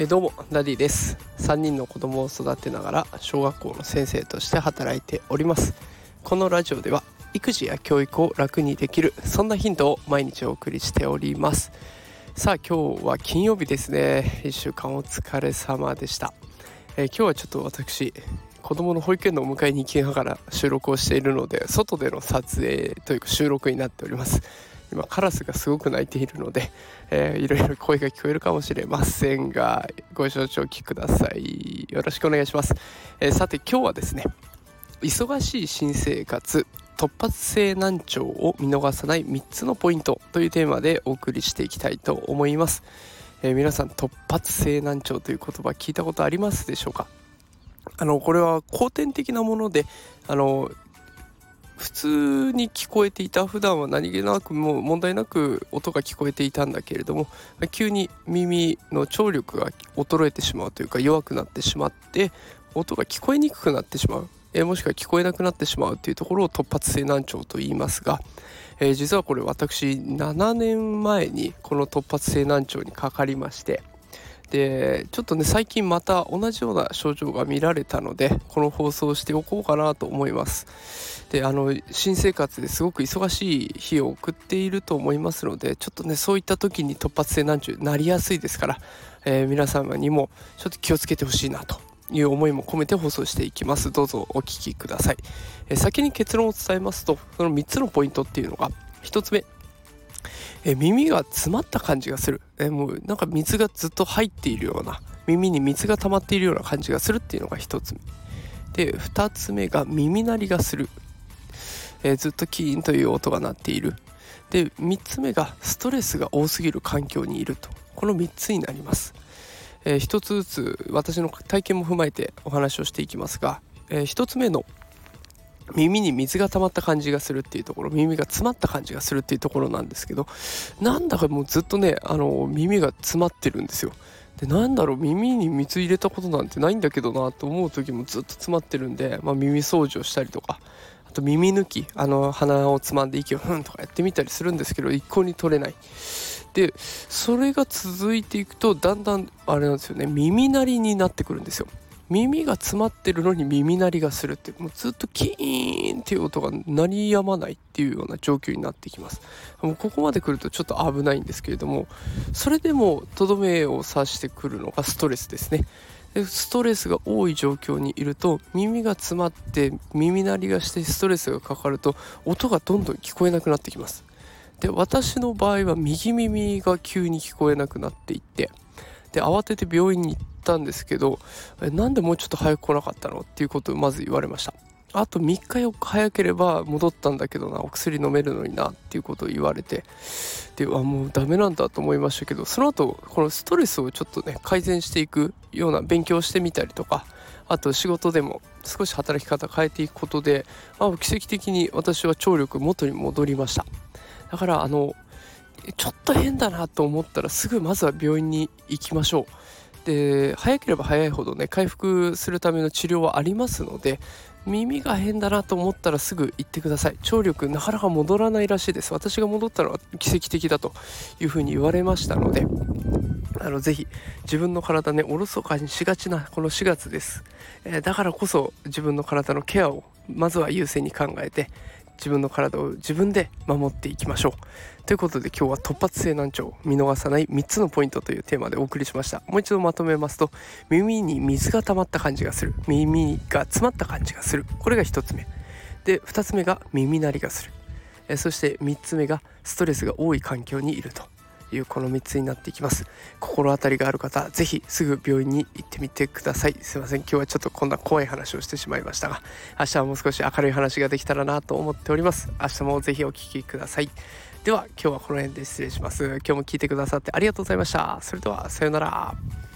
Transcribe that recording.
えどうもダディです。3人の子供を育てながら小学校の先生として働いております。このラジオでは育児や教育を楽にできるそんなヒントを毎日お送りしております。さあ今日は金曜日ですね。1週間お疲れ様でした、えー、今日はちょっと私子供の保育園のお迎えに行きながら収録をしているので外での撮影というか収録になっております。今カラスがすごく鳴いているので、えー、いろいろ声が聞こえるかもしれませんがご承知おきください。よろしくお願いします、えー、さて今日はですね忙しい新生活突発性難聴を見逃さない3つのポイントというテーマでお送りしていきたいと思います、えー、皆さん突発性難聴という言葉聞いたことありますでしょうか？あのこれは後天的なものであの普通に聞こえていた。普段は何気なくもう問題なく音が聞こえていたんだけれども急に耳の聴力が衰えてしまうというか弱くなってしまって音が聞こえにくくなってしまう、えもしくは聞こえなくなってしまうというところを突発性難聴と言いますが、えー、実はこれ私7年前にこの突発性難聴にかかりましてでちょっとね最近また同じような症状が見られたのでこの放送をしておこうかなと思います。であの新生活ですごく忙しい日を送っていると思いますのでちょっとねそういった時に突発性難聴になりやすいですから、えー、皆様にもちょっと気をつけてほしいなという思いも込めて放送していきます。どうぞお聞きください、えー、先に結論を伝えますとその3つのポイントっていうのが1つ目え耳が詰まった感じがする、えもうなんか水がずっと入っているような。耳に水が溜まっているような感じがするっていうのが1つ目。で2つ目が耳鳴りがする、え、ずっとキーンという音が鳴っている。で3つ目がストレスが多すぎる環境にいると。この3つになります、えー、1つずつ私の体験も踏まえてお話をしていきますが、えー、1つ目の耳に水が溜まった感じがするっていうところ耳が詰まった感じがするっていうところなんですけどなんだかもうずっとねあの耳が詰まってるんですよ。でなんだろう耳に水入れたことなんてないんだけどなと思う時もずっと詰まってるんで、まあ、耳掃除をしたりとかあと耳抜きあの鼻をつまんで息をふんとかやってみたりするんですけど一向に取れない。でそれが続いていくとだんだんあれなんですよね耳鳴りになってくるんですよ。耳が詰まってるのに耳鳴りがするってもうずっとキーンっていう音が鳴りやまないっていうような状況になってきます。もうここまで来るとちょっと危ないんですけれどもそれでもとどめを刺してくるのがストレスですね。でストレスが多い状況にいると耳が詰まって耳鳴りがしてストレスがかかると音がどんどん聞こえなくなってきます。で私の場合は右耳が急に聞こえなくなっていってで慌てて病院に行ったんですけどなんでもうちょっと早く来なかったの？っていうことをまず言われました。あと3日4日早ければ戻ったんだけどなお薬飲めるのになっていうことを言われて。であもうダメなんだと思いましたけどその後このストレスをちょっとね改善していくような勉強してみたりとかあと仕事でも少し働き方変えていくことで、まあ、奇跡的に私は聴力元に戻りました。だからあのちょっと変だなと思ったらすぐまずは病院に行きましょう。で早ければ早いほどね回復するための治療はありますので耳が変だなと思ったらすぐ行ってください。聴力なかなか戻らないらしいです。私が戻ったのは奇跡的だというふうに言われましたのであのぜひ自分の体ねおろそかにしがちなこの4月です、えー、だからこそ自分の体のケアをまずは優先に考えて自分の体を自分で守っていきましょう。ということで今日は突発性難聴見逃さない3つのポイントというテーマでお送りしました。もう一度まとめますと耳に水が溜まった感じがする。耳が詰まった感じがする。これが1つ目。で2つ目が耳鳴りがする。えそして3つ目がストレスが多い環境にいると。いうこの3つになっていきます。心当たりがある方是非すぐ病院に行ってみてください。すいません。今日はちょっとこんな怖い話をしてしまいましたが明日はもう少し明るい話ができたらなと思っております。明日も是非お聴きください。では今日はこの辺で失礼します。今日も聞いてくださってありがとうございました。それではさようなら。